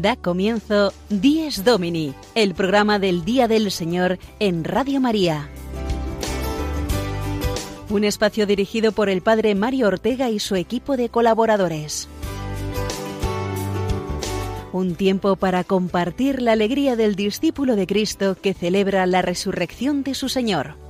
Da comienzo Dies Domini, el programa del Día del Señor en Radio María. Un espacio dirigido por el Padre Mario Ortega y su equipo de colaboradores. Un tiempo para compartir la alegría del discípulo de Cristo que celebra la resurrección de su Señor.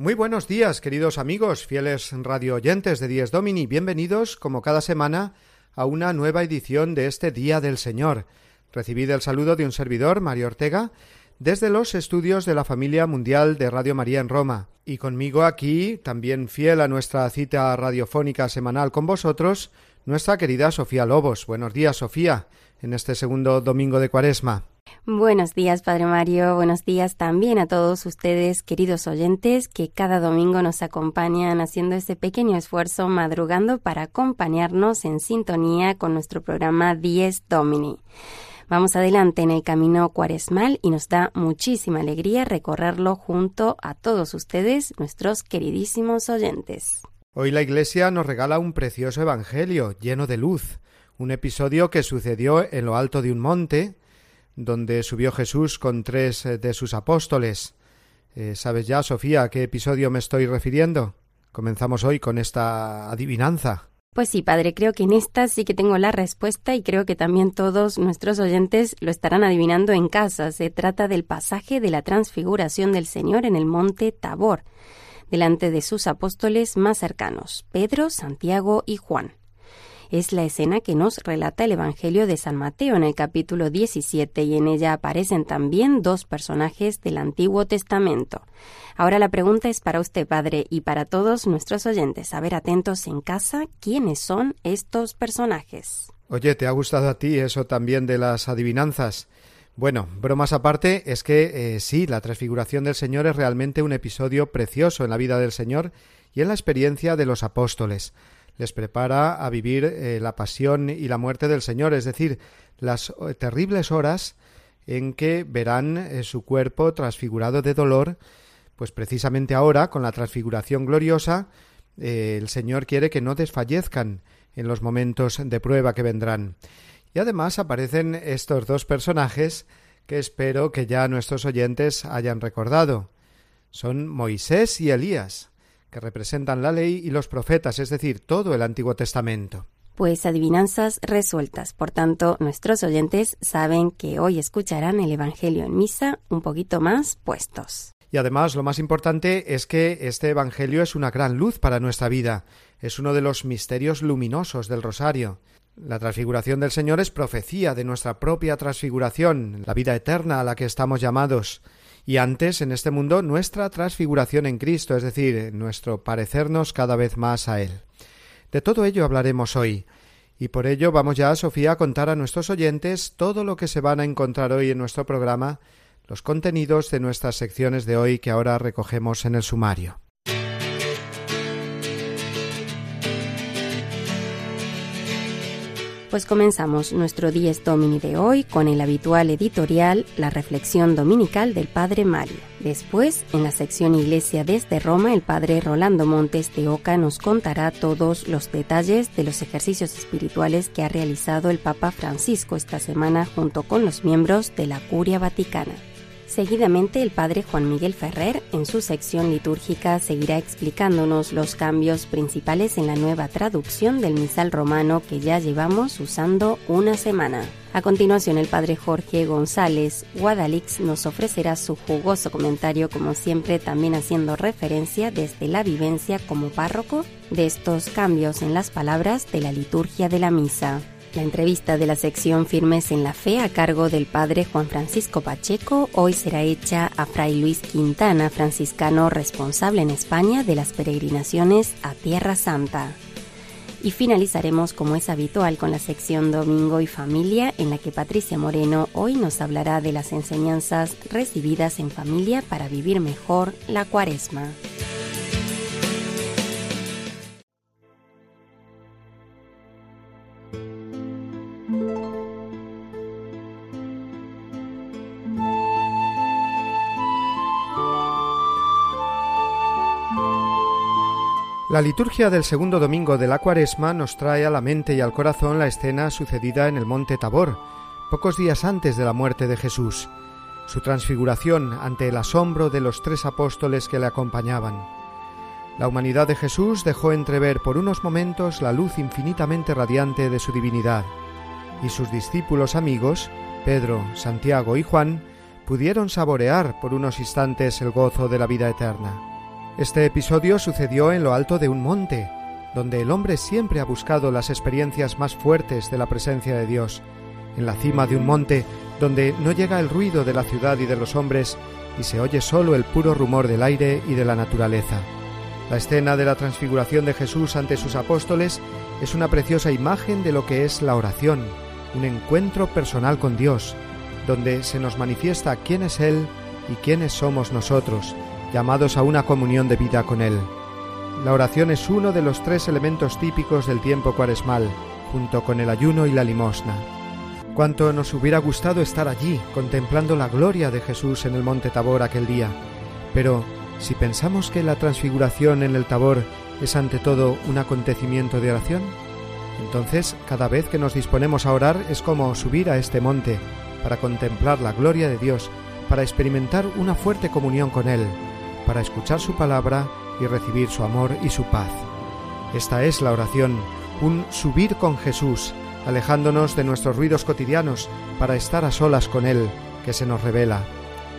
Muy buenos días, queridos amigos, fieles radio oyentes de Dies Domini. Bienvenidos, como cada semana, a una nueva edición de este Día del Señor. Recibid el saludo de un servidor, Mario Ortega, desde los estudios de la familia mundial de Radio María en Roma. Y conmigo aquí, también fiel a nuestra cita radiofónica semanal con vosotros, nuestra querida Sofía Lobos. Buenos días, Sofía, en este segundo domingo de Cuaresma. Buenos días, Padre Mario. Buenos días también a todos ustedes, queridos oyentes, que cada domingo nos acompañan haciendo ese pequeño esfuerzo madrugando para acompañarnos en sintonía con nuestro programa Dies Domini. Vamos adelante en el camino cuaresmal y nos da muchísima alegría recorrerlo junto a todos ustedes, nuestros queridísimos oyentes. Hoy la Iglesia nos regala un precioso Evangelio lleno de luz, un episodio que sucedió en lo alto de un monte, donde subió Jesús con tres eh, de sus apóstoles. Eh, ¿Sabes ya, Sofía, a qué episodio me estoy refiriendo? Comenzamos hoy con esta adivinanza. Pues sí, padre, creo que en esta sí que tengo la respuesta y creo que también todos nuestros oyentes lo estarán adivinando en casa. Se trata del pasaje de la transfiguración del Señor en el monte Tabor, delante de sus apóstoles más cercanos, Pedro, Santiago y Juan es la escena que nos relata el Evangelio de San Mateo en el capítulo 17 y en ella aparecen también dos personajes del Antiguo Testamento. Ahora la pregunta es para usted, Padre, y para todos nuestros oyentes. A ver, atentos en casa, ¿quiénes son estos personajes? Oye, ¿te ha gustado a ti eso también de las adivinanzas? Bueno, bromas aparte, es que eh, sí, la transfiguración del Señor es realmente un episodio precioso en la vida del Señor y en la experiencia de los apóstoles les prepara a vivir eh, la pasión y la muerte del Señor, es decir, las eh, terribles horas en que verán eh, su cuerpo transfigurado de dolor, pues precisamente ahora, con la transfiguración gloriosa, el Señor quiere que no desfallezcan en los momentos de prueba que vendrán. Y además aparecen estos dos personajes que espero que ya nuestros oyentes hayan recordado. Son Moisés y Elías que representan la ley y los profetas, es decir, todo el Antiguo Testamento. Pues adivinanzas resueltas. Por tanto, nuestros oyentes saben que hoy escucharán el Evangelio en misa un poquito más puestos. Y además, lo más importante es que este Evangelio es una gran luz para nuestra vida. Es uno de los misterios luminosos del Rosario. La transfiguración del Señor es profecía de nuestra propia transfiguración, la vida eterna a la que estamos llamados y antes en este mundo nuestra transfiguración en Cristo, es decir, nuestro parecernos cada vez más a Él. De todo ello hablaremos hoy, y por ello vamos ya, Sofía, a contar a nuestros oyentes todo lo que se van a encontrar hoy en nuestro programa, los contenidos de nuestras secciones de hoy que ahora recogemos en el sumario. Pues comenzamos nuestro Dies Domini de hoy con el habitual editorial La Reflexión Dominical del Padre Mario. Después, en la sección Iglesia desde Roma, el Padre Rolando Montes de Oca nos contará todos los detalles de los ejercicios espirituales que ha realizado el Papa Francisco esta semana junto con los miembros de la Curia Vaticana. Seguidamente, el padre Juan Miguel Ferrer, en su sección litúrgica, seguirá explicándonos los cambios principales en la nueva traducción del misal romano que ya llevamos usando una semana. A continuación, el padre Jorge González Guadalix nos ofrecerá su jugoso comentario, como siempre, también haciendo referencia desde la vivencia como párroco de estos cambios en las palabras de la liturgia de la misa. La entrevista de la sección Firmes en la Fe a cargo del padre Juan Francisco Pacheco hoy será hecha a Fray Luis Quintana, franciscano responsable en España de las peregrinaciones a Tierra Santa. Y finalizaremos como es habitual con la sección Domingo y Familia en la que Patricia Moreno hoy nos hablará de las enseñanzas recibidas en familia para vivir mejor la cuaresma. La liturgia del segundo domingo de la cuaresma nos trae a la mente y al corazón la escena sucedida en el monte Tabor, pocos días antes de la muerte de Jesús, su transfiguración ante el asombro de los tres apóstoles que le acompañaban. La humanidad de Jesús dejó entrever por unos momentos la luz infinitamente radiante de su divinidad, y sus discípulos amigos, Pedro, Santiago y Juan, pudieron saborear por unos instantes el gozo de la vida eterna. Este episodio sucedió en lo alto de un monte, donde el hombre siempre ha buscado las experiencias más fuertes de la presencia de Dios, en la cima de un monte donde no llega el ruido de la ciudad y de los hombres y se oye solo el puro rumor del aire y de la naturaleza. La escena de la transfiguración de Jesús ante sus apóstoles es una preciosa imagen de lo que es la oración, un encuentro personal con Dios, donde se nos manifiesta quién es Él y quiénes somos nosotros, llamados a una comunión de vida con Él. La oración es uno de los tres elementos típicos del tiempo cuaresmal, junto con el ayuno y la limosna. Cuánto nos hubiera gustado estar allí, contemplando la gloria de Jesús en el monte Tabor aquel día. Pero, si pensamos que la transfiguración en el Tabor es ante todo un acontecimiento de oración, entonces cada vez que nos disponemos a orar es como subir a este monte para contemplar la gloria de Dios, para experimentar una fuerte comunión con Él, para escuchar su palabra y recibir su amor y su paz. Esta es la oración, un subir con Jesús, alejándonos de nuestros ruidos cotidianos para estar a solas con Él, que se nos revela.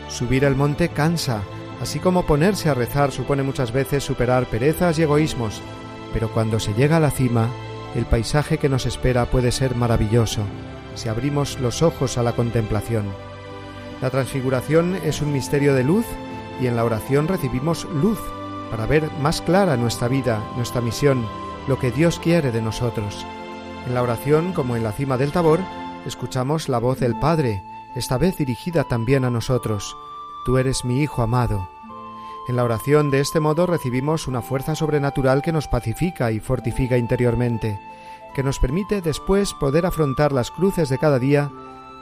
Subir el monte cansa, así como ponerse a rezar supone muchas veces superar perezas y egoísmos, pero cuando se llega a la cima, el paisaje que nos espera puede ser maravilloso, si abrimos los ojos a la contemplación. La transfiguración es un misterio de luz y en la oración recibimos luz para ver más clara nuestra vida, nuestra misión, lo que Dios quiere de nosotros. En la oración, como en la cima del Tabor, escuchamos la voz del Padre, esta vez dirigida también a nosotros. Tú eres mi Hijo amado. En la oración de este modo recibimos una fuerza sobrenatural que nos pacifica y fortifica interiormente, que nos permite después poder afrontar las cruces de cada día,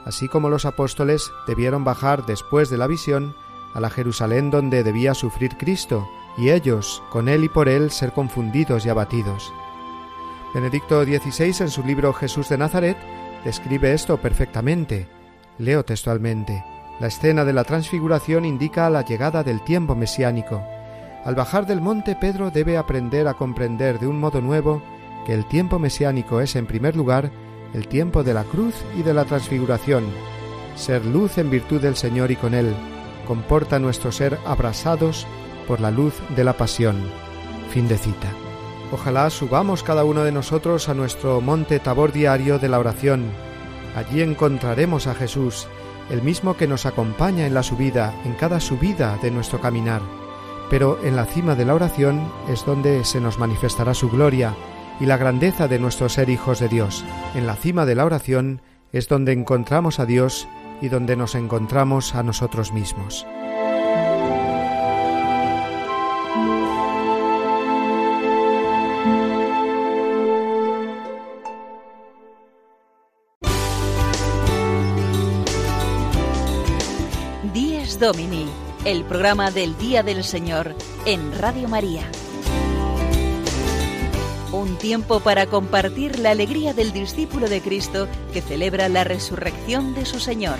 así como los apóstoles debieron bajar después de la visión a la Jerusalén donde debía sufrir Cristo, y ellos, con él y por él, ser confundidos y abatidos. Benedicto XVI en su libro Jesús de Nazaret describe esto perfectamente. Leo textualmente. La escena de la transfiguración indica la llegada del tiempo mesiánico. Al bajar del monte Pedro debe aprender a comprender de un modo nuevo que el tiempo mesiánico es en primer lugar el tiempo de la cruz y de la transfiguración. Ser luz en virtud del Señor y con Él, comporta nuestro ser abrasados por la luz de la pasión. Fin de cita. Ojalá subamos cada uno de nosotros a nuestro monte tabor diario de la oración. Allí encontraremos a Jesús, el mismo que nos acompaña en la subida, en cada subida de nuestro caminar. Pero en la cima de la oración es donde se nos manifestará su gloria y la grandeza de nuestro ser hijos de Dios. En la cima de la oración es donde encontramos a Dios y donde nos encontramos a nosotros mismos. Días Domini, el programa del Día del Señor en Radio María. Un tiempo para compartir la alegría del discípulo de Cristo que celebra la resurrección de su Señor.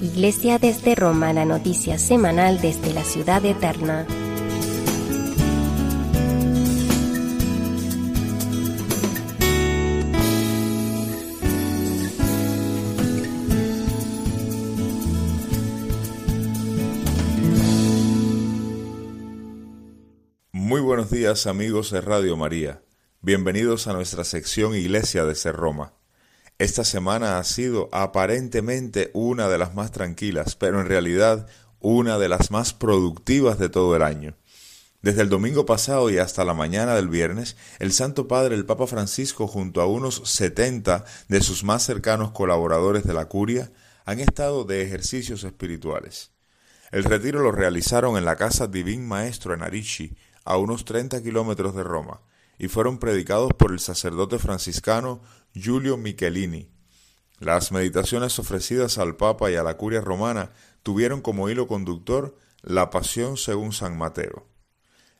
Iglesia desde Roma, la noticia semanal desde la ciudad eterna. Amigos de Radio María. Bienvenidos a nuestra sección Iglesia desde Roma. Esta semana ha sido aparentemente una de las más tranquilas, pero en realidad una de las más productivas de todo el año. Desde el domingo pasado y hasta la mañana del viernes, el Santo Padre, el Papa Francisco, junto a unos 70 de sus más cercanos colaboradores de la curia, han estado de ejercicios espirituales. El retiro lo realizaron en la casa Divin Maestro en Arici, a unos 30 kilómetros de Roma, y fueron predicados por el sacerdote franciscano Giulio Michelini. Las meditaciones ofrecidas al Papa y a la curia romana tuvieron como hilo conductor la pasión según San Mateo.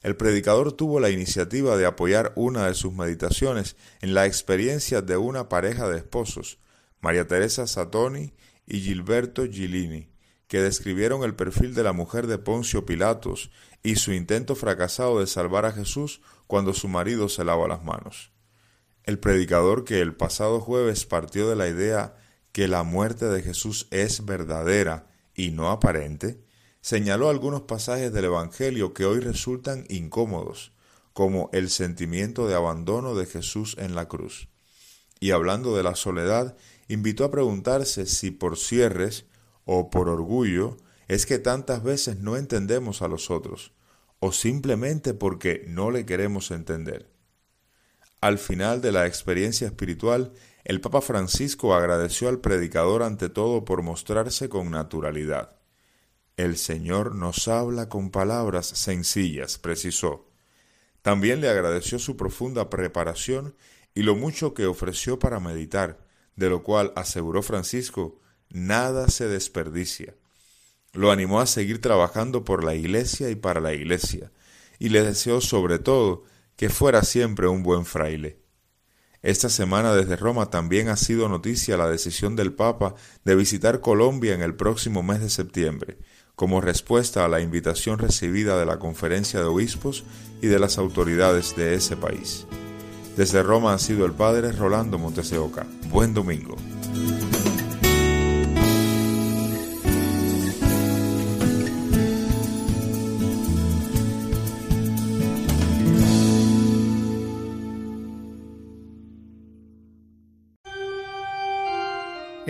El predicador tuvo la iniciativa de apoyar una de sus meditaciones en la experiencia de una pareja de esposos, María Teresa Satoni y Gilberto Gilini, que describieron el perfil de la mujer de Poncio Pilatos y su intento fracasado de salvar a Jesús cuando su marido se lava las manos. El predicador que el pasado jueves partió de la idea que la muerte de Jesús es verdadera y no aparente, señaló algunos pasajes del Evangelio que hoy resultan incómodos, como el sentimiento de abandono de Jesús en la cruz. Y hablando de la soledad, invitó a preguntarse si por cierres o por orgullo es que tantas veces no entendemos a los otros, o simplemente porque no le queremos entender. Al final de la experiencia espiritual, el Papa Francisco agradeció al predicador ante todo por mostrarse con naturalidad. El Señor nos habla con palabras sencillas, precisó. También le agradeció su profunda preparación y lo mucho que ofreció para meditar, de lo cual aseguró Francisco nada se desperdicia. Lo animó a seguir trabajando por la Iglesia y para la Iglesia, y le deseó sobre todo que fuera siempre un buen fraile. Esta semana desde Roma también ha sido noticia la decisión del Papa de visitar Colombia en el próximo mes de septiembre, como respuesta a la invitación recibida de la Conferencia de Obispos y de las autoridades de ese país. Desde Roma ha sido el Padre Rolando Monteseoca. Buen domingo.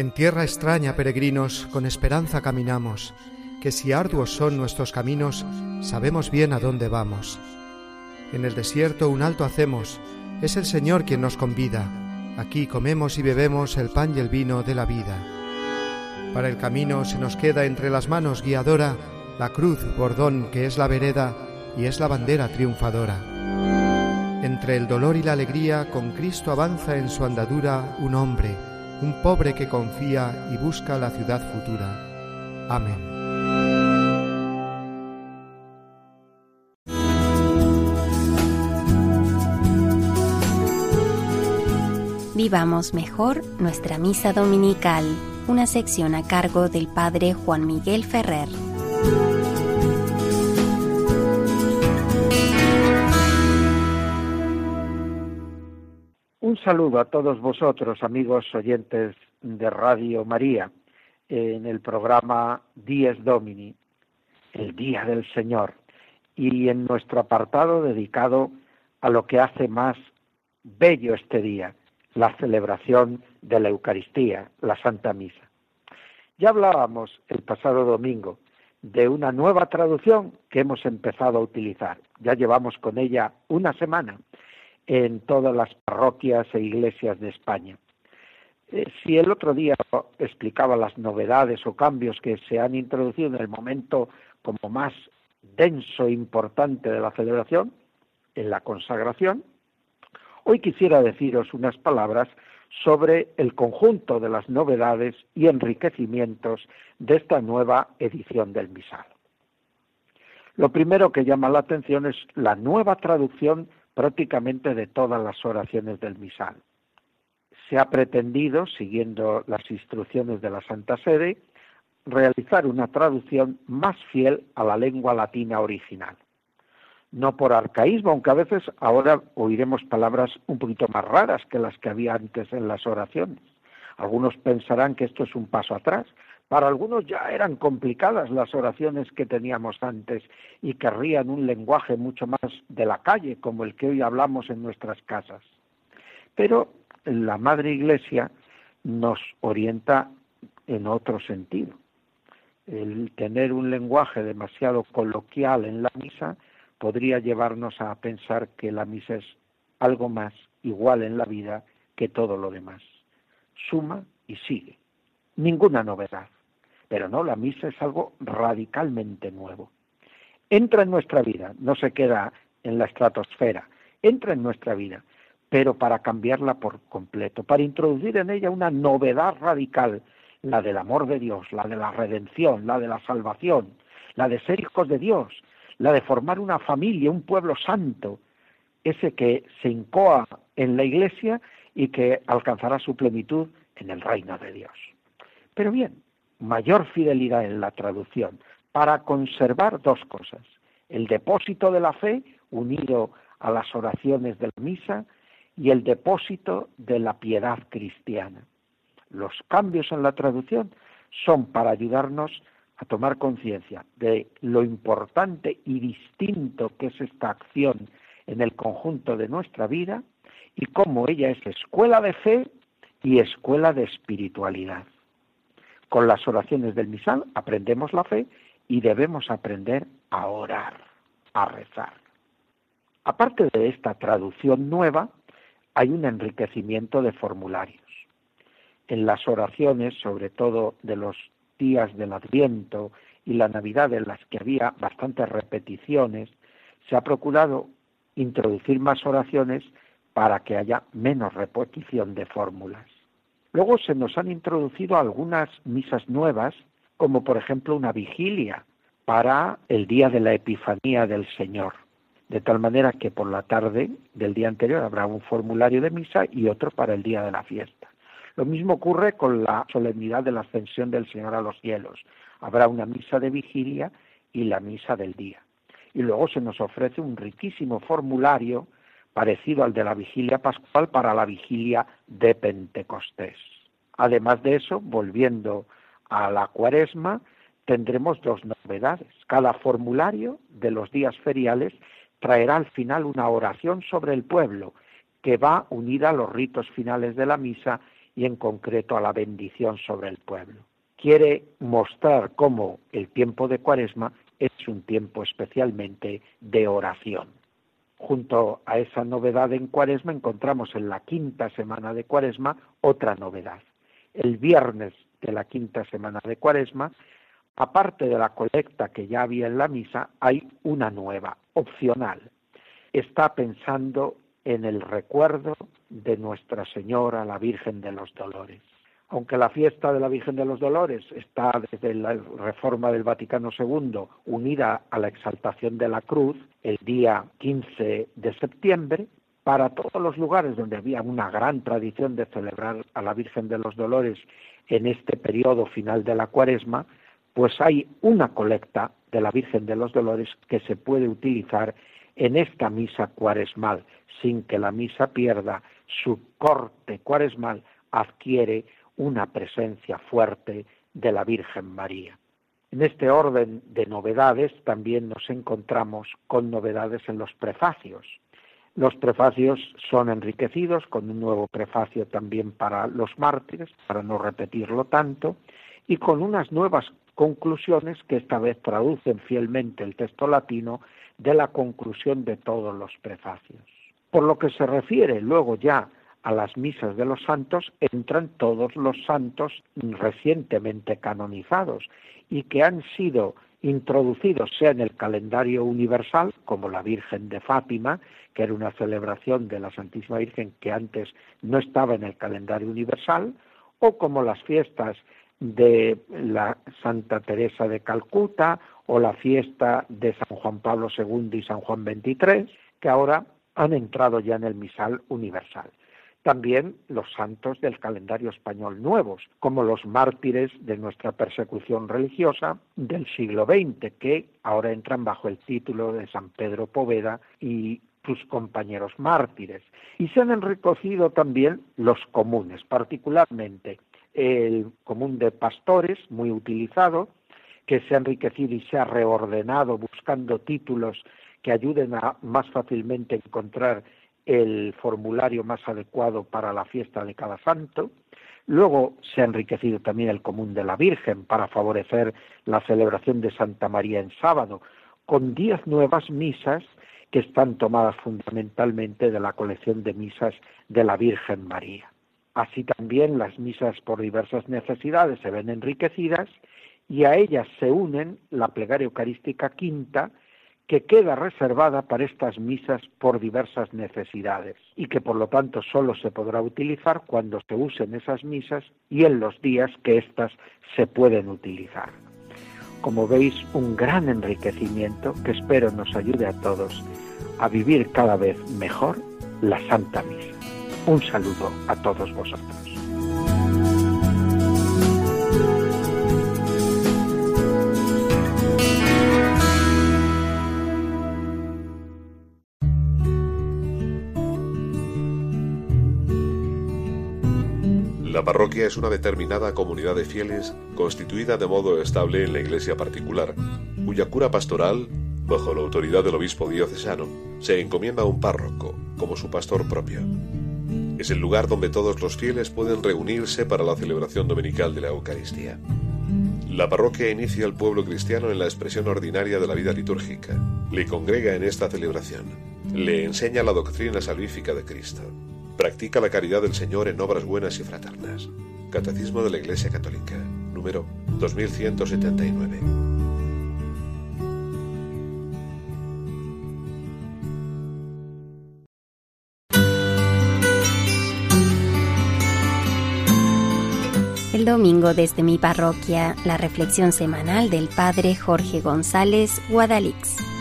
En tierra extraña, peregrinos, con esperanza caminamos, que si arduos son nuestros caminos, sabemos bien a dónde vamos. En el desierto un alto hacemos, es el Señor quien nos convida, aquí comemos y bebemos el pan y el vino de la vida. Para el camino se nos queda entre las manos guiadora la cruz, bordón que es la vereda y es la bandera triunfadora. Entre el dolor y la alegría, con Cristo avanza en su andadura un hombre, un pobre que confía y busca la ciudad futura. Amén. Vivamos mejor nuestra misa dominical, una sección a cargo del Padre Juan Miguel Ferrer. Saludo a todos vosotros, amigos oyentes de Radio María, en el programa Dies Domini, el Día del Señor, y en nuestro apartado dedicado a lo que hace más bello este día, la celebración de la Eucaristía, la Santa Misa. Ya hablábamos el pasado domingo de una nueva traducción que hemos empezado a utilizar. Ya llevamos con ella una semana en todas las parroquias e iglesias de España. Eh, si el otro día explicaba las novedades o cambios que se han introducido en el momento como más denso e importante de la celebración, en la consagración, hoy quisiera deciros unas palabras sobre el conjunto de las novedades y enriquecimientos de esta nueva edición del misal. Lo primero que llama la atención es la nueva traducción prácticamente de todas las oraciones del misal. Se ha pretendido, siguiendo las instrucciones de la Santa Sede, realizar una traducción más fiel a la lengua latina original. No por arcaísmo, aunque a veces ahora oiremos palabras un poquito más raras que las que había antes en las oraciones. Algunos pensarán que esto es un paso atrás, para algunos ya eran complicadas las oraciones que teníamos antes y querrían un lenguaje mucho más de la calle, como el que hoy hablamos en nuestras casas. Pero la Madre Iglesia nos orienta en otro sentido. El tener un lenguaje demasiado coloquial en la misa podría llevarnos a pensar que la misa es algo más igual en la vida que todo lo demás. Suma y sigue. Ninguna novedad pero no, la misa es algo radicalmente nuevo. Entra en nuestra vida, no se queda en la estratosfera, entra en nuestra vida, pero para cambiarla por completo, para introducir en ella una novedad radical, la del amor de Dios, la de la redención, la de la salvación, la de ser hijos de Dios, la de formar una familia, un pueblo santo, ese que se incoa en la iglesia y que alcanzará su plenitud en el reino de Dios. Pero bien, mayor fidelidad en la traducción para conservar dos cosas, el depósito de la fe unido a las oraciones de la misa y el depósito de la piedad cristiana. Los cambios en la traducción son para ayudarnos a tomar conciencia de lo importante y distinto que es esta acción en el conjunto de nuestra vida y cómo ella es escuela de fe y escuela de espiritualidad. Con las oraciones del misal aprendemos la fe y debemos aprender a orar, a rezar. Aparte de esta traducción nueva, hay un enriquecimiento de formularios. En las oraciones, sobre todo de los días del Adviento y la Navidad, en las que había bastantes repeticiones, se ha procurado introducir más oraciones para que haya menos repetición de fórmulas. Luego se nos han introducido algunas misas nuevas, como por ejemplo una vigilia para el día de la Epifanía del Señor, de tal manera que por la tarde del día anterior habrá un formulario de misa y otro para el día de la fiesta. Lo mismo ocurre con la solemnidad de la ascensión del Señor a los cielos. Habrá una misa de vigilia y la misa del día. Y luego se nos ofrece un riquísimo formulario parecido al de la vigilia pascual para la vigilia de Pentecostés. Además de eso, volviendo a la cuaresma, tendremos dos novedades. Cada formulario de los días feriales traerá al final una oración sobre el pueblo que va unida a los ritos finales de la misa y en concreto a la bendición sobre el pueblo. Quiere mostrar cómo el tiempo de cuaresma es un tiempo especialmente de oración. Junto a esa novedad en cuaresma encontramos en la quinta semana de cuaresma otra novedad. El viernes de la quinta semana de cuaresma, aparte de la colecta que ya había en la misa, hay una nueva, opcional. Está pensando en el recuerdo de Nuestra Señora, la Virgen de los Dolores. Aunque la fiesta de la Virgen de los Dolores está desde la reforma del Vaticano II unida a la exaltación de la cruz el día 15 de septiembre, para todos los lugares donde había una gran tradición de celebrar a la Virgen de los Dolores en este periodo final de la cuaresma, pues hay una colecta de la Virgen de los Dolores que se puede utilizar en esta misa cuaresmal, sin que la misa pierda su corte cuaresmal, adquiere una presencia fuerte de la Virgen María. En este orden de novedades también nos encontramos con novedades en los prefacios. Los prefacios son enriquecidos con un nuevo prefacio también para los mártires, para no repetirlo tanto, y con unas nuevas conclusiones que esta vez traducen fielmente el texto latino de la conclusión de todos los prefacios. Por lo que se refiere luego ya a las misas de los santos, entran todos los santos recientemente canonizados y que han sido introducidos sea en el calendario universal, como la Virgen de Fátima, que era una celebración de la Santísima Virgen que antes no estaba en el calendario universal, o como las fiestas de la Santa Teresa de Calcuta o la fiesta de San Juan Pablo II y San Juan XXIII, que ahora han entrado ya en el misal universal. También los santos del calendario español nuevos, como los mártires de nuestra persecución religiosa del siglo XX, que ahora entran bajo el título de San Pedro Poveda y sus compañeros mártires. Y se han enriquecido también los comunes, particularmente el común de pastores, muy utilizado, que se ha enriquecido y se ha reordenado buscando títulos que ayuden a más fácilmente encontrar el formulario más adecuado para la fiesta de cada santo. Luego se ha enriquecido también el común de la Virgen para favorecer la celebración de Santa María en sábado, con diez nuevas misas que están tomadas fundamentalmente de la colección de misas de la Virgen María. Así también las misas por diversas necesidades se ven enriquecidas y a ellas se unen la plegaria eucarística quinta, que queda reservada para estas misas por diversas necesidades y que por lo tanto solo se podrá utilizar cuando se usen esas misas y en los días que éstas se pueden utilizar. Como veis, un gran enriquecimiento que espero nos ayude a todos a vivir cada vez mejor la Santa Misa. Un saludo a todos vosotros. La parroquia es una determinada comunidad de fieles constituida de modo estable en la iglesia particular, cuya cura pastoral, bajo la autoridad del obispo diocesano, se encomienda a un párroco como su pastor propio. Es el lugar donde todos los fieles pueden reunirse para la celebración dominical de la Eucaristía. La parroquia inicia al pueblo cristiano en la expresión ordinaria de la vida litúrgica, le congrega en esta celebración, le enseña la doctrina salvífica de Cristo, Practica la caridad del Señor en obras buenas y fraternas. Catecismo de la Iglesia Católica, número 2179. El domingo desde mi parroquia, la reflexión semanal del Padre Jorge González Guadalix.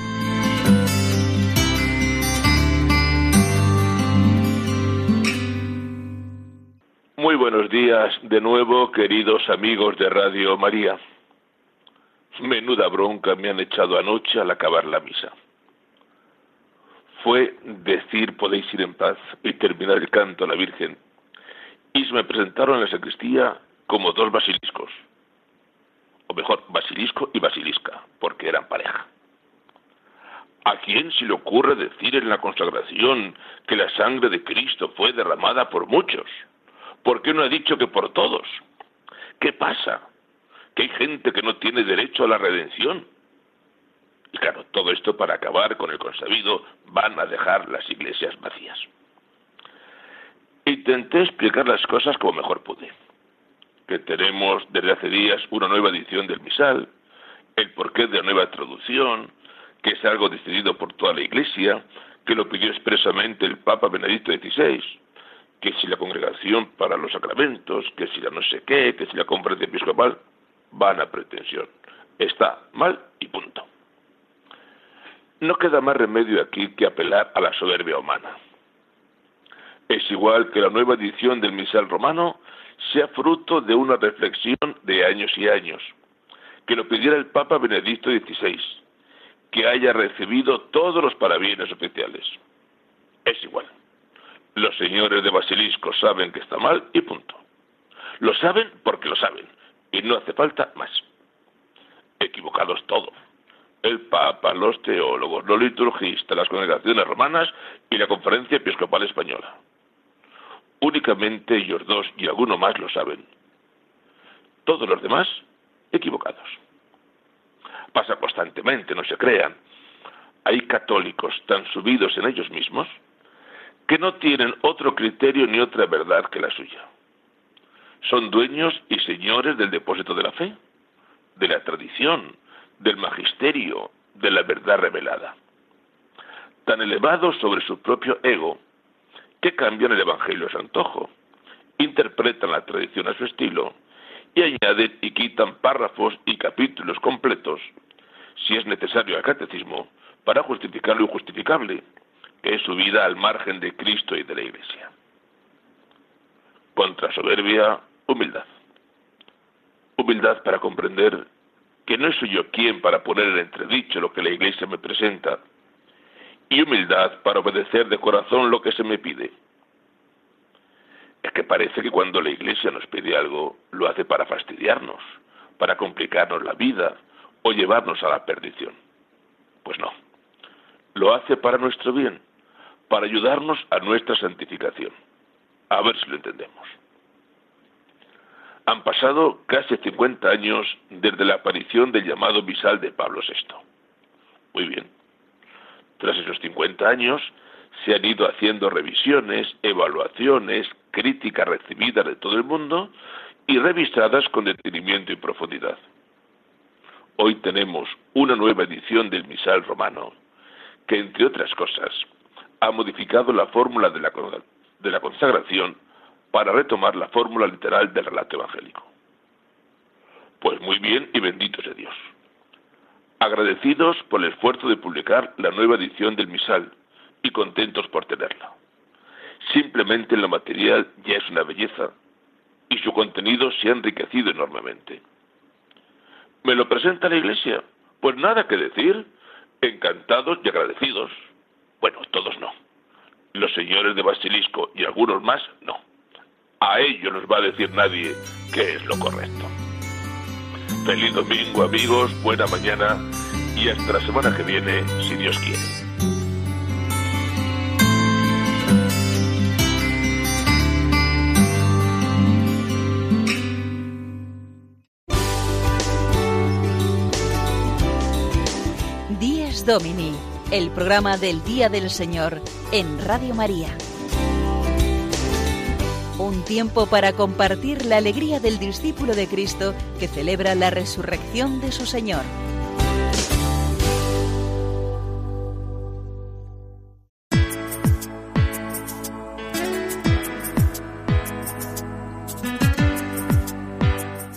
Días de nuevo, queridos amigos de Radio María. Menuda bronca me han echado anoche al acabar la misa. Fue decir podéis ir en paz y terminar el canto a la Virgen. Y se me presentaron en la sacristía como dos basiliscos. O mejor, basilisco y basilisca, porque eran pareja. ¿A quién se le ocurre decir en la consagración que la sangre de Cristo fue derramada por muchos? ¿Por qué no ha dicho que por todos? ¿Qué pasa? Que hay gente que no tiene derecho a la redención. Y claro, todo esto para acabar con el consabido van a dejar las iglesias vacías. Intenté explicar las cosas como mejor pude. Que tenemos desde hace días una nueva edición del misal, el porqué de la nueva traducción, que es algo decidido por toda la iglesia, que lo pidió expresamente el Papa Benedicto XVI, que si la congregación para los sacramentos, que si la no sé qué, que si la conferencia episcopal, van a pretensión. Está mal y punto. No queda más remedio aquí que apelar a la soberbia humana. Es igual que la nueva edición del misal romano sea fruto de una reflexión de años y años, que lo pidiera el Papa Benedicto XVI, que haya recibido todos los parabienes oficiales. Es igual. Los señores de Basilisco saben que está mal y punto. Lo saben porque lo saben y no hace falta más. Equivocados todos. El Papa, los teólogos, los liturgistas, las congregaciones romanas y la Conferencia Episcopal Española. Únicamente ellos dos y alguno más lo saben. Todos los demás, equivocados. Pasa constantemente, no se crean. Hay católicos tan subidos en ellos mismos que no tienen otro criterio ni otra verdad que la suya. Son dueños y señores del depósito de la fe, de la tradición, del magisterio, de la verdad revelada. Tan elevados sobre su propio ego que cambian el Evangelio a su antojo, interpretan la tradición a su estilo y añaden y quitan párrafos y capítulos completos, si es necesario al catecismo, para justificar lo injustificable que es su vida al margen de Cristo y de la Iglesia. Contra soberbia, humildad. Humildad para comprender que no soy yo quien para poner en entredicho lo que la Iglesia me presenta, y humildad para obedecer de corazón lo que se me pide. Es que parece que cuando la Iglesia nos pide algo, lo hace para fastidiarnos, para complicarnos la vida o llevarnos a la perdición. Pues no, lo hace para nuestro bien para ayudarnos a nuestra santificación. A ver si lo entendemos. Han pasado casi 50 años desde la aparición del llamado misal de Pablo VI. Muy bien. Tras esos 50 años se han ido haciendo revisiones, evaluaciones, críticas recibidas de todo el mundo y revisadas con detenimiento y profundidad. hoy tenemos una nueva edición del misal romano que, entre otras cosas, ha modificado la fórmula de la, la consagración para retomar la fórmula literal del relato evangélico. Pues muy bien y bendito sea Dios. Agradecidos por el esfuerzo de publicar la nueva edición del misal y contentos por tenerla. Simplemente lo material ya es una belleza y su contenido se ha enriquecido enormemente. ¿Me lo presenta la Iglesia? Pues nada que decir, encantados y agradecidos. Bueno, todos no. Los señores de Basilisco y algunos más, no. A ellos nos va a decir nadie qué es lo correcto. Feliz domingo amigos, buena mañana y hasta la semana que viene, si Dios quiere. 10 Domini, el programa del Día del Señor en Radio María. Un tiempo para compartir la alegría del discípulo de Cristo que celebra la resurrección de su Señor.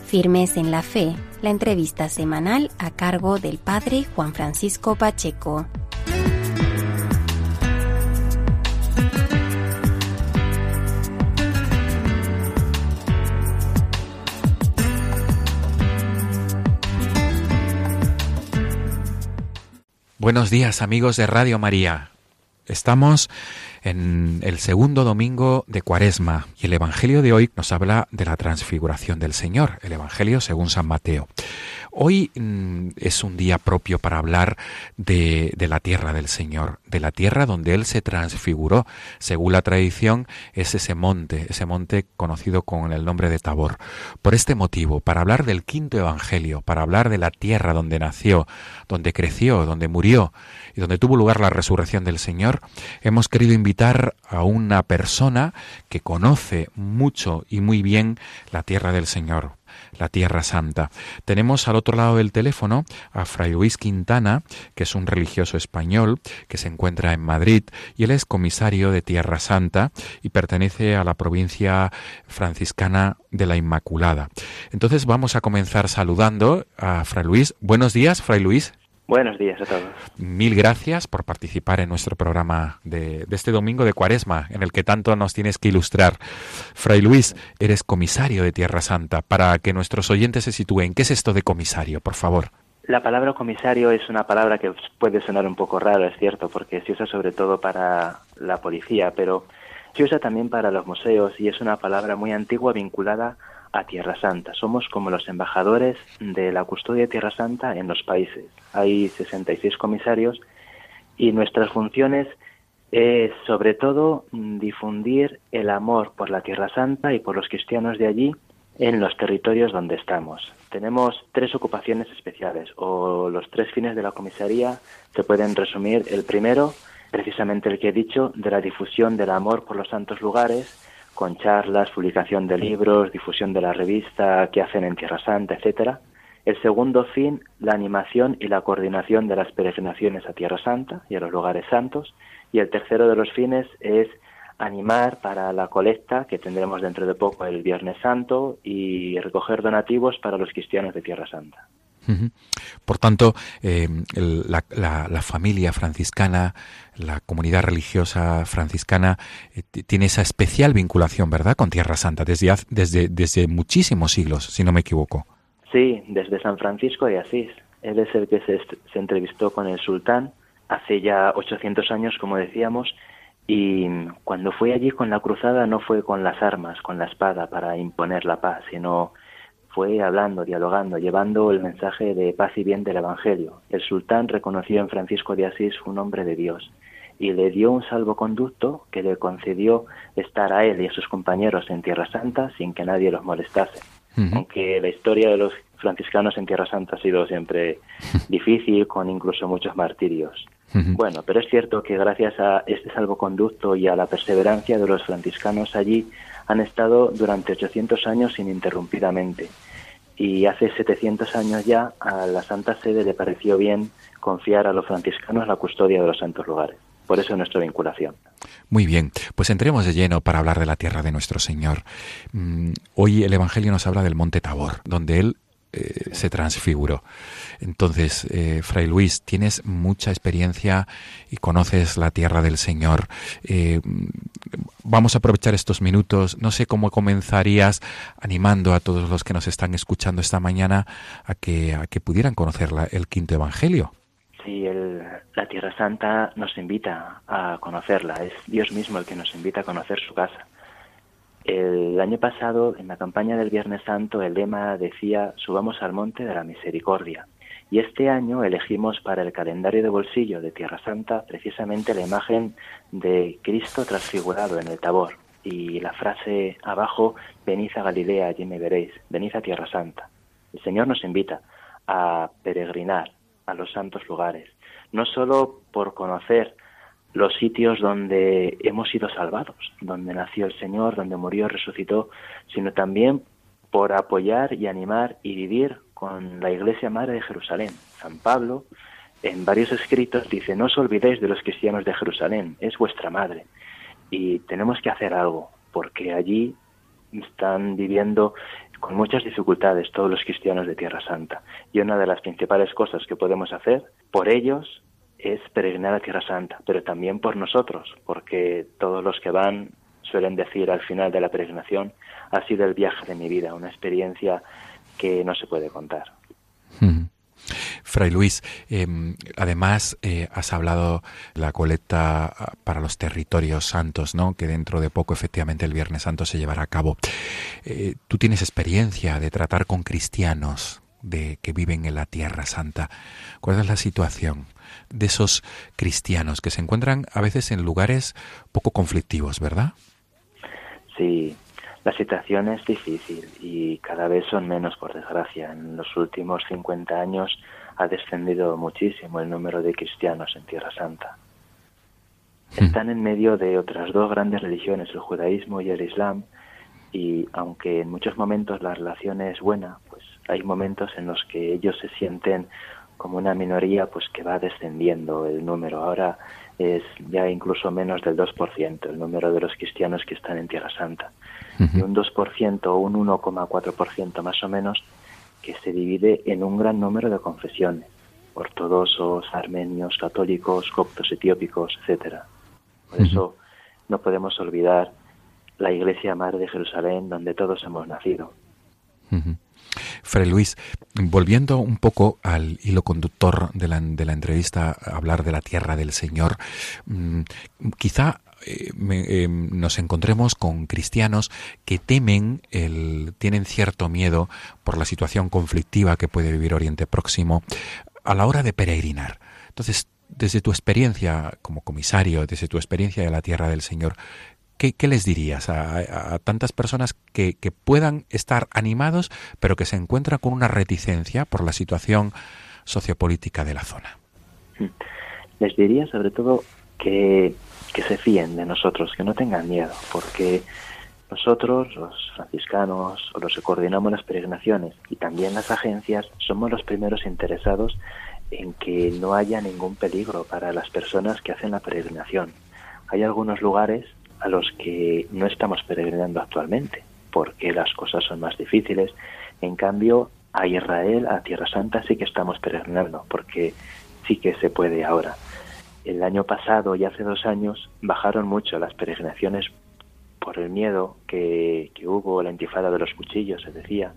Firmes en la fe, la entrevista semanal a cargo del padre Juan Francisco Pacheco. Buenos días amigos de Radio María. Estamos en el segundo domingo de Cuaresma y el Evangelio de hoy nos habla de la transfiguración del Señor, el Evangelio según San Mateo. Hoy mm, es un día propio para hablar de, de, la tierra del Señor, de la tierra donde Él se transfiguró. Según la tradición, es ese monte, ese monte conocido con el nombre de Tabor. Por este motivo, para hablar del quinto Evangelio, para hablar de la tierra donde nació, donde creció, donde murió y donde tuvo lugar la resurrección del Señor, hemos querido invitar a una persona que conoce mucho y muy bien la tierra del Señor, la Tierra Santa. Tenemos al otro lado del teléfono a Fray Luis Quintana, que es un religioso español que se encuentra en Madrid y él es comisario de Tierra Santa y pertenece a la provincia franciscana de la Inmaculada. Entonces vamos a comenzar saludando a Fray Luis. Buenos días, Fray Luis. Buenos días a todos. Mil gracias por participar en nuestro programa de, de, este domingo de Cuaresma, en el que tanto nos tienes que ilustrar. Fray Luis, eres comisario de Tierra Santa. Para que nuestros oyentes se sitúen, ¿qué es esto de comisario, por favor? La palabra comisario es una palabra que puede sonar un poco raro, es cierto, porque se usa sobre todo para la policía, pero se usa también para los museos y es una palabra muy antigua vinculada a Tierra Santa. Somos como los embajadores de la custodia de Tierra Santa en los países. Hay 66 comisarios y nuestras funciones es sobre todo difundir el amor por la Tierra Santa y por los cristianos de allí en los territorios donde estamos. Tenemos tres ocupaciones especiales o los tres fines de la comisaría se pueden resumir. El primero, precisamente el que he dicho, de la difusión del amor por los santos lugares, con charlas, publicación de libros, difusión de la revista que hacen en Tierra Santa, etcétera. El segundo fin, la animación y la coordinación de las peregrinaciones a Tierra Santa y a los lugares santos. Y el tercero de los fines es animar para la colecta que tendremos dentro de poco el Viernes Santo y recoger donativos para los cristianos de Tierra Santa. Por tanto, eh, la, familia franciscana, la comunidad religiosa franciscana eh, tiene esa especial vinculación, ¿verdad?, con Tierra Santa desde, desde, desde muchísimos siglos, si no me equivoco. Sí, desde San Francisco de Asís. Él es el que se, se entrevistó con el sultán hace ya 800 años, como decíamos, y cuando fue allí con la cruzada no fue con las armas, con la espada para imponer la paz, sino fue hablando, dialogando, llevando el mensaje de paz y bien del Evangelio. El sultán reconoció en Francisco de Asís un hombre de Dios y le dio un salvoconducto que le concedió estar a él y a sus compañeros en Tierra Santa sin que nadie los molestase. Aunque la historia de los franciscanos en Tierra Santa ha sido siempre difícil, con incluso muchos martirios. Bueno, pero es cierto que gracias a este salvoconducto y a la perseverancia de los franciscanos allí han estado durante 800 años ininterrumpidamente. y hace 700 años ya a la Santa Sede le pareció bien confiar a los franciscanos la custodia de los santos lugares. Por eso nuestra vinculación. Muy bien, pues entremos de lleno para hablar de la tierra de nuestro Señor. Mm, hoy el Evangelio nos habla del Monte Tabor, donde Él eh, se transfiguró. Entonces, eh, Fray Luis, tienes mucha experiencia y conoces la tierra del Señor. Eh, vamos a aprovechar estos minutos. No sé cómo comenzarías animando a todos los que nos están escuchando esta mañana a que, a que pudieran conocer el quinto Evangelio. Sí, la Tierra Santa nos invita a conocerla. Es Dios mismo el que nos invita a conocer su casa. El año pasado, en la campaña del Viernes Santo, el lema decía subamos al monte de la misericordia. Y este año elegimos para el calendario de bolsillo de Tierra Santa precisamente la imagen de Cristo transfigurado en el Tabor. Y la frase abajo, venid a Galilea, allí me veréis, venid a Tierra Santa. El Señor nos invita a peregrinar a los santos lugares, no solo por conocer los sitios donde hemos sido salvados, donde nació el Señor, donde murió, resucitó, sino también por apoyar y animar y vivir con la Iglesia Madre de Jerusalén. San Pablo, en varios escritos, dice, no os olvidéis de los cristianos de Jerusalén, es vuestra madre. Y tenemos que hacer algo, porque allí están viviendo con muchas dificultades todos los cristianos de Tierra Santa. Y una de las principales cosas que podemos hacer por ellos es peregrinar a Tierra Santa, pero también por nosotros, porque todos los que van suelen decir al final de la peregrinación, ha sido el viaje de mi vida, una experiencia que no se puede contar. Fray Luis, em, además eh, has hablado la colecta ah, para los territorios santos, ¿no? que dentro de poco efectivamente el Viernes Santo se llevará a cabo. Eh, tú tienes experiencia de tratar con cristianos de que viven en la Tierra Santa. ¿Cuál es la situación? De esos cristianos que se encuentran a veces en lugares poco conflictivos, ¿verdad? Sí, la situación es difícil y cada vez son menos, por desgracia. En los últimos 50 años ha descendido muchísimo el número de cristianos en Tierra Santa. Hmm. Están en medio de otras dos grandes religiones, el judaísmo y el islam, y aunque en muchos momentos la relación es buena, pues hay momentos en los que ellos se sienten como una minoría pues que va descendiendo el número. Ahora es ya incluso menos del 2% el número de los cristianos que están en Tierra Santa. Y un 2% o un 1,4% más o menos que se divide en un gran número de confesiones, ortodoxos, armenios, católicos, coptos, etiópicos, etcétera. Por eso no podemos olvidar la Iglesia Madre de Jerusalén donde todos hemos nacido. Fray Luis, volviendo un poco al hilo conductor de la, de la entrevista, hablar de la tierra del Señor, mm, quizá eh, eh, nos encontremos con cristianos que temen, el, tienen cierto miedo por la situación conflictiva que puede vivir Oriente Próximo a la hora de peregrinar. Entonces, desde tu experiencia como comisario, desde tu experiencia de la tierra del Señor, ¿qué, les dirías a, tantas personas que, puedan estar animados, pero que se encuentran con una reticencia por la situación sociopolítica de la zona? Les diría sobre todo que, que se fíen de nosotros, que no tengan miedo, porque nosotros, los franciscanos, o los que coordinamos las peregrinaciones y también las agencias, somos los primeros interesados en que no haya ningún peligro para las personas que hacen la peregrinación. Hay algunos lugares a los que no estamos peregrinando actualmente, porque las cosas son más difíciles. En cambio, a Israel, a Tierra Santa, sí que estamos peregrinando, porque sí que se puede ahora. El año pasado y hace dos años bajaron mucho las peregrinaciones por el miedo que, que hubo, la intifada de los cuchillos, se decía.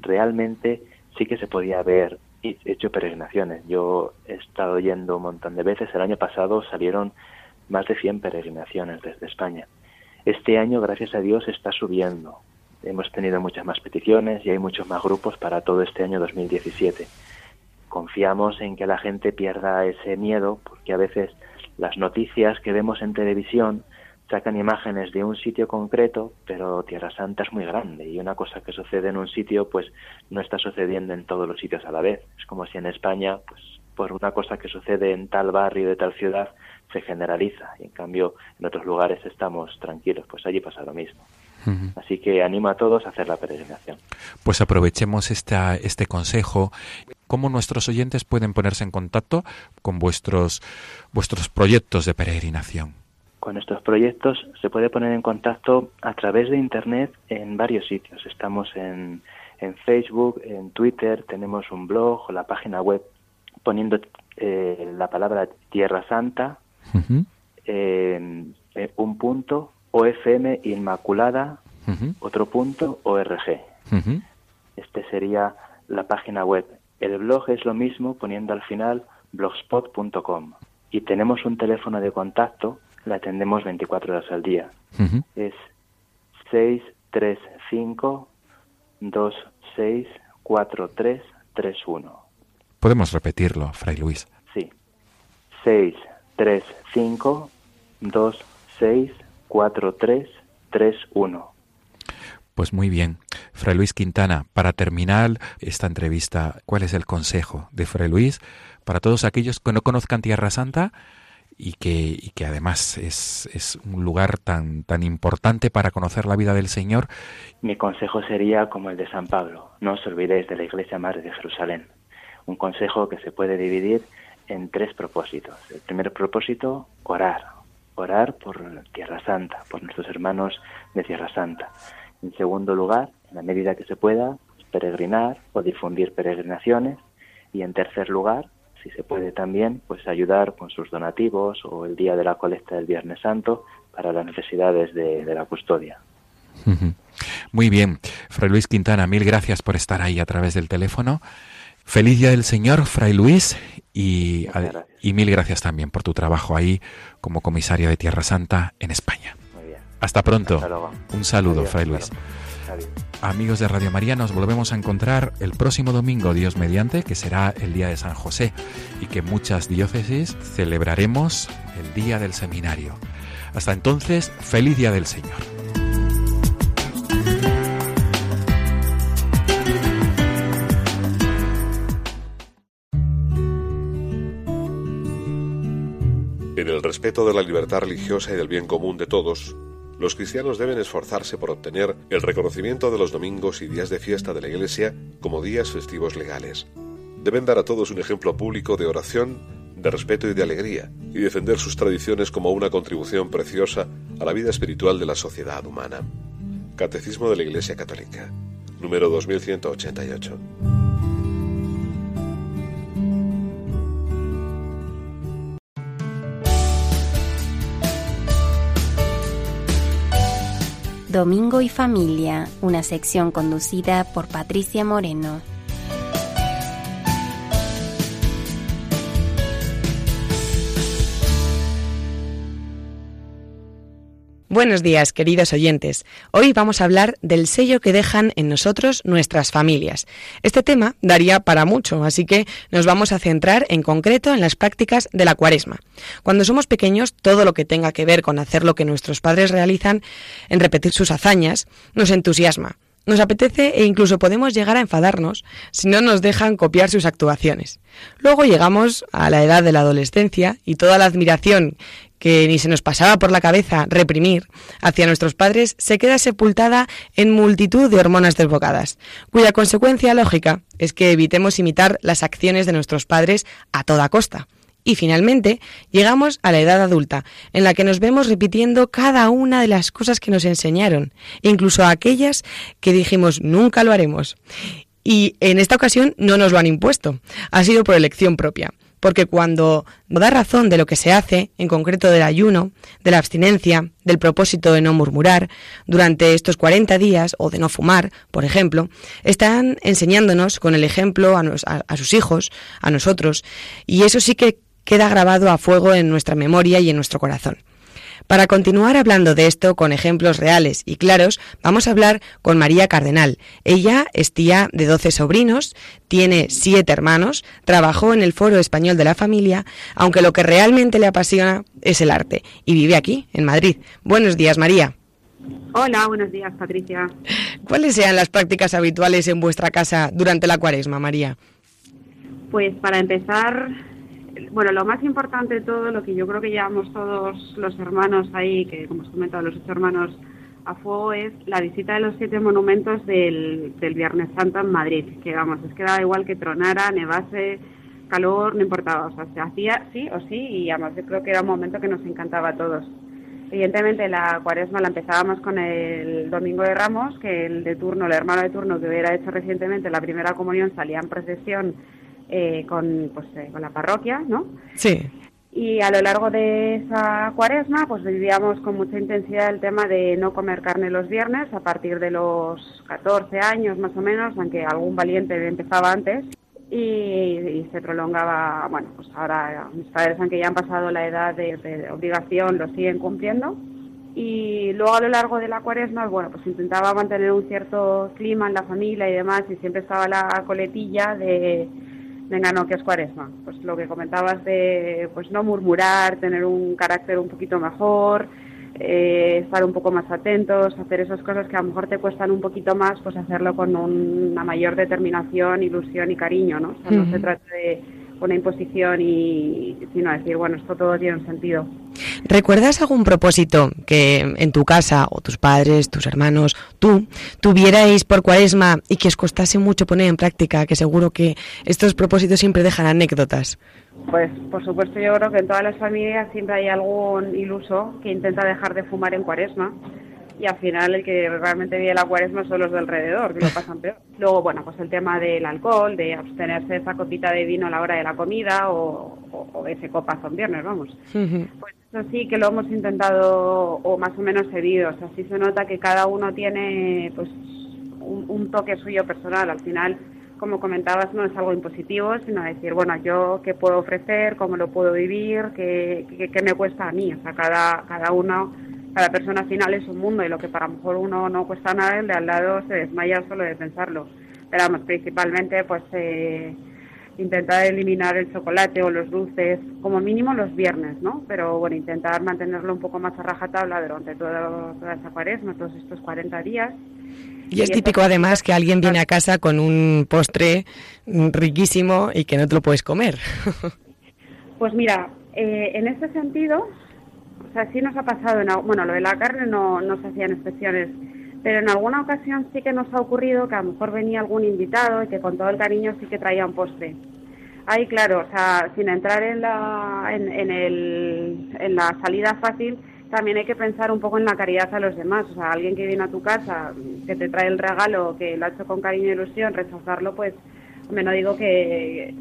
Realmente sí que se podía haber hecho peregrinaciones. Yo he estado yendo un montón de veces. El año pasado salieron más de 100 peregrinaciones desde España. Este año, gracias a Dios, está subiendo. Hemos tenido muchas más peticiones y hay muchos más grupos para todo este año 2017. Confiamos en que la gente pierda ese miedo porque a veces las noticias que vemos en televisión sacan imágenes de un sitio concreto, pero Tierra Santa es muy grande y una cosa que sucede en un sitio pues no está sucediendo en todos los sitios a la vez. Es como si en España pues por una cosa que sucede en tal barrio de tal ciudad se generaliza y en cambio en otros lugares estamos tranquilos, pues allí pasa lo mismo. Así que animo a todos a hacer la peregrinación. Pues aprovechemos esta, este consejo. ¿Cómo nuestros oyentes pueden ponerse en contacto con vuestros, vuestros proyectos de peregrinación? Con nuestros proyectos se puede poner en contacto a través de Internet en varios sitios. Estamos en, en Facebook, en Twitter, tenemos un blog o la página web poniendo eh, la palabra Tierra Santa, eh, un punto, OFM Inmaculada, otro punto, ORG. Este sería la página web. El blog es lo mismo poniendo al final blogspot.com. Y tenemos un teléfono de contacto, la atendemos 24 horas al día. Es 635 264331. Podemos repetirlo, Fray Luis. Sí. 635 264331. Pues muy bien. Fray Luis Quintana, para terminar esta entrevista, ¿cuál es el consejo de Fray Luis para todos aquellos que no conozcan Tierra Santa y que, y que además es, es, un lugar tan, tan importante para conocer la vida del Señor. Mi consejo sería como el de San Pablo, no os olvidéis de la Iglesia Madre de Jerusalén. Un consejo que se puede dividir en tres propósitos. El primer propósito, orar. Orar por Tierra Santa, por nuestros hermanos de Tierra Santa. En segundo lugar, en la medida que se pueda, peregrinar o difundir peregrinaciones. Y en tercer lugar, si se puede también, pues ayudar con sus donativos o el día de la colecta del Viernes Santo para las necesidades de, la custodia. Muy bien, Fray Luis Quintana, mil gracias por estar ahí a través del teléfono. Feliz Día del Señor, Fray Luis, y, y mil gracias también por tu trabajo ahí como comisario de Tierra Santa en España. Hasta pronto. Un saludo, Fray Luis. Amigos de Radio María, nos volvemos a encontrar el próximo domingo, Dios mediante, que será el Día de San José, y que muchas diócesis celebraremos el Día del Seminario. Hasta entonces, feliz Día del Señor. En el respeto de la libertad religiosa y del bien común de todos, los cristianos deben esforzarse por obtener el reconocimiento de los domingos y días de fiesta de la Iglesia como días festivos legales. Deben dar a todos un ejemplo público de oración, de respeto y de alegría, y defender sus tradiciones como una contribución preciosa a la vida espiritual de la sociedad humana. Catecismo de la Iglesia Católica, número 2188. Domingo y Familia, una sección conducida por Patricia Moreno. Buenos días, queridos oyentes. Hoy vamos a hablar del sello que dejan en nosotros nuestras familias. Este tema daría para mucho, así que nos vamos a centrar en concreto en las prácticas de la cuaresma. Cuando somos pequeños, todo lo que tenga que ver con hacer lo que nuestros padres realizan, en repetir sus hazañas, nos entusiasma. Nos apetece e incluso podemos llegar a enfadarnos si no nos dejan copiar sus actuaciones. Luego llegamos a la edad de la adolescencia y toda la admiración que ni se nos pasaba por la cabeza reprimir hacia nuestros padres se queda sepultada en multitud de hormonas desbocadas, cuya consecuencia lógica es que evitemos imitar las acciones de nuestros padres a toda costa. Y finalmente llegamos a la edad adulta, en la que nos vemos repitiendo cada una de las cosas que nos enseñaron, incluso aquellas que dijimos nunca lo haremos. Y en esta ocasión no nos lo han impuesto, ha sido por elección propia porque cuando da razón de lo que se hace, en concreto del ayuno, de la abstinencia, del propósito de no murmurar, durante estos 40 días, o de no fumar, por ejemplo, están enseñándonos con el ejemplo a, a sus hijos, a nosotros, y eso sí que queda grabado a fuego en nuestra memoria y en nuestro corazón. Para continuar hablando de esto con ejemplos reales y claros, vamos a hablar con María Cardenal. Ella es tía de 12 sobrinos, tiene siete hermanos, trabajó en el Foro Español de la Familia, aunque lo que realmente le apasiona es el arte, y vive aquí, en Madrid. Buenos días, María. Hola, buenos días, Patricia. ¿Cuáles sean las prácticas habituales en vuestra casa durante la cuaresma, María? Pues para empezar, bueno, lo más importante de todo, lo que yo creo que llevamos todos los hermanos ahí, que como os comentado, los ocho hermanos a fuego es la visita de los siete monumentos del, del Viernes Santo en Madrid, que vamos, es que daba igual que tronara, nevase, calor, no importaba, o sea, se hacía sí o sí y además yo creo que era un momento que nos encantaba a todos. Evidentemente la cuaresma la empezábamos con el Domingo de Ramos, que el de turno, el hermano de turno que hubiera hecho recientemente la primera comunión salía en procesión eh, con, pues, eh, con la parroquia, ¿no? Sí. Y a lo largo de esa cuaresma, pues vivíamos con mucha intensidad el tema de no comer carne los viernes a partir de los 14 años más o menos, aunque algún valiente empezaba antes y, se prolongaba, bueno, pues ahora mis padres, aunque ya han pasado la edad de, obligación, lo siguen cumpliendo. Y luego a lo largo de la cuaresma, bueno, pues intentaba mantener un cierto clima en la familia y demás, y siempre estaba la coletilla de, venga, no, que es cuaresma. Pues lo que comentabas de, pues no murmurar, tener un carácter un poquito mejor, eh, estar un poco más atentos, hacer esas cosas que a lo mejor te cuestan un poquito más, pues hacerlo con una mayor determinación, ilusión y cariño, ¿no? O sea, no se trata de una imposición y sino decir, bueno, esto todo tiene un sentido. ¿Recuerdas algún propósito que en tu casa o tus padres, tus hermanos, tú tuvierais por cuaresma y que os costase mucho poner en práctica? Que seguro que estos propósitos siempre dejan anécdotas. Pues por supuesto yo creo que en todas las familias siempre hay algún iluso que intenta dejar de fumar en cuaresma y al final el que realmente vive la cuaresma son los de alrededor, que lo pasan peor. Luego, bueno, pues el tema del alcohol, de abstenerse esa copita de vino a la hora de la comida o, o, ese copazo en viernes, vamos. Pues eso sí que lo hemos intentado o más o menos seguido, o sea, sí se nota que cada uno tiene pues un, un toque suyo personal, al final como comentabas, no es algo impositivo, sino decir, bueno, yo qué puedo ofrecer, cómo lo puedo vivir, qué, qué, me cuesta a mí. O sea, cada, cada uno, cada persona final es un mundo y lo que para mejor uno no cuesta nada, el de al lado se desmaya solo de pensarlo. Pero vamos, principalmente, pues eh, intentar eliminar el chocolate o los dulces, como mínimo los viernes, ¿no? Pero bueno, intentar mantenerlo un poco más a rajatabla durante todo, toda esa cuaresma, todos estos 40 días y es típico además que alguien viene a casa con un postre riquísimo y que no te lo puedes comer. Pues mira, eh, en ese sentido, o sea, sí nos ha pasado, en, bueno, lo de la carne no, no se hacían excepciones, pero en alguna ocasión sí que nos ha ocurrido que a lo mejor venía algún invitado y que con todo el cariño sí que traía un postre. Ahí, claro, o sea, sin entrar en la, en, en, el, en la salida fácil, también hay que pensar un poco en la caridad a los demás. O sea, alguien que viene a tu casa, que te trae el regalo, que lo ha hecho con cariño e ilusión, rechazarlo, pues, hombre, no digo que,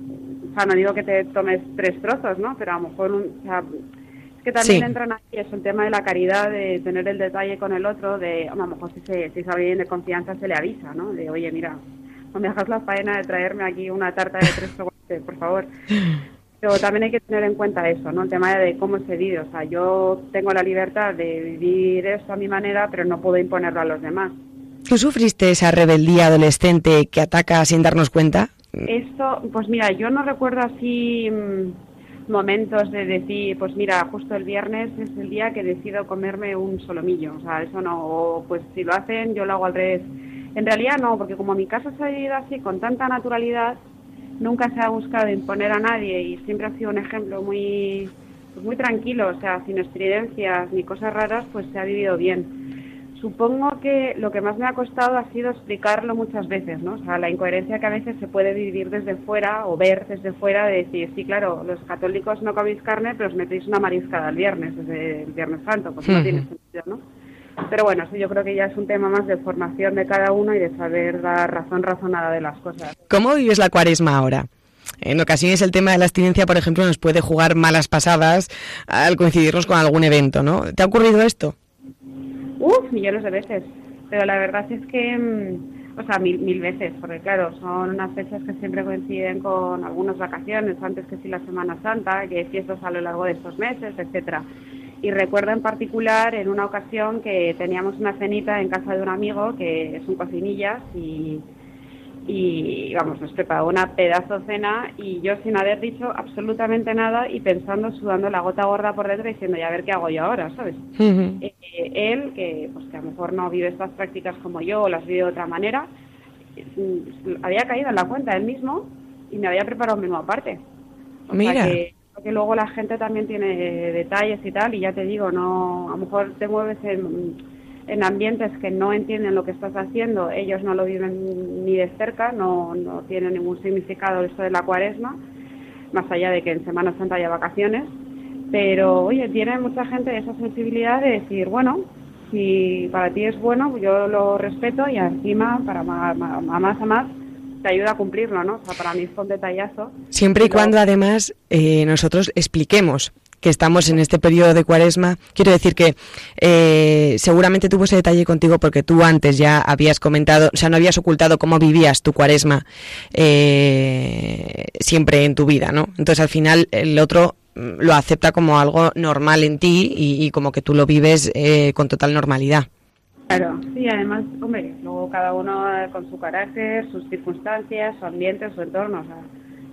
o sea, no digo que te tomes tres trozos, ¿no? Pero a lo mejor, o sea, que también entran aquí, es un tema de la caridad, de tener el detalle con el otro, de, a lo mejor si, se, si es alguien de confianza se le avisa, ¿no? De, oye, mira, no me hagas la faena de traerme aquí una tarta de tres trozos, por favor. Pero también hay que tener en cuenta eso, ¿no? El tema de cómo se vive. O sea, yo tengo la libertad de vivir esto a mi manera, pero no puedo imponerlo a los demás. ¿Tú sufriste esa rebeldía adolescente que ataca sin darnos cuenta? Esto, pues mira, yo no recuerdo así mm, momentos de decir, pues mira, justo el viernes es el día que decido comerme un solomillo. O sea, eso no, pues si lo hacen, yo lo hago al revés. En realidad no, porque como mi casa se ha vivido así con tanta naturalidad, nunca se ha buscado imponer a nadie y siempre ha sido un ejemplo muy, pues muy tranquilo, o sea, sin estridencias ni cosas raras, pues se ha vivido bien. Supongo que lo que más me ha costado ha sido explicarlo muchas veces, ¿no? O sea, la incoherencia que a veces se puede vivir desde fuera o ver desde fuera de decir, sí, claro, los católicos no coméis carne, pero os metéis una mariscada el viernes, desde el Viernes Santo, pues no tiene sentido, ¿no? Pero bueno, eso yo creo que ya es un tema más de formación de cada uno y de saber dar razón razonada de las cosas. ¿Cómo vives la cuaresma ahora? En ocasiones el tema de la abstinencia, por ejemplo, nos puede jugar malas pasadas al coincidirnos con algún evento, ¿no? ¿Te ha ocurrido esto? Millones de veces. Pero la verdad es que, mm, o sea, mil, mil veces, porque claro, son unas fechas que siempre coinciden con algunas vacaciones, antes que sí la Semana Santa, que fiestas a lo largo de estos meses, etcétera y recuerdo en particular en una ocasión que teníamos una cenita en casa de un amigo que es un cocinillas y, y vamos, nos preparó una pedazo cena y yo sin haber dicho absolutamente nada y pensando, sudando la gota gorda por dentro diciendo, ya a ver qué hago yo ahora, ¿sabes? Eh, él, que, pues, que a lo mejor no vive estas prácticas como yo o las vive de otra manera, mm, había caído en la cuenta él mismo y me había preparado un menú aparte. Mira que luego la gente también tiene detalles y tal, y ya te digo, no, a lo mejor te mueves en, en ambientes que no entienden lo que estás haciendo, ellos no lo viven ni de cerca, no, no tiene ningún significado esto de la cuaresma, más allá de que en Semana Santa haya vacaciones, pero oye, tiene mucha gente esa sensibilidad de decir, bueno, si para ti es bueno, yo lo respeto y encima, para más a más, a más te ayuda a cumplirlo, ¿no? O sea, para mí fue un detallazo. Siempre y cuando además eh, nosotros expliquemos que estamos en este periodo de cuaresma. Quiero decir que eh, seguramente tuvo ese detalle contigo porque tú antes ya habías comentado, o sea, no habías ocultado cómo vivías tu cuaresma eh, siempre en tu vida, ¿no? Entonces al final el otro mm, lo acepta como algo normal en ti y, como que tú lo vives eh, con total normalidad. Claro, sí, además, hombre, luego cada uno con su carácter, sus circunstancias, su ambiente, su entorno, o sea,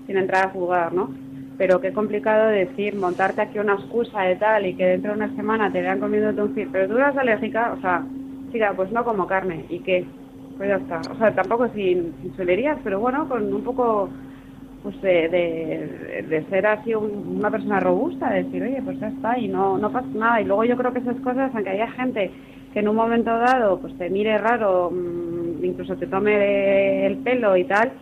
sin entrar a jugar, ¿no? Pero qué complicado decir, montarte aquí una excusa de tal y que dentro de una semana te vean comiendo un pero tú eres alérgica, o sea, chica, pues no como carne, ¿y qué? Pues ya está, o sea, tampoco sin, sin pero bueno, con un poco pues de, de, ser así una persona robusta, de decir, oye, pues ya está, y no, no pasa nada, y luego yo creo que esas cosas, aunque haya gente que en un momento dado pues te mire raro, mm, incluso te tome el pelo y tal,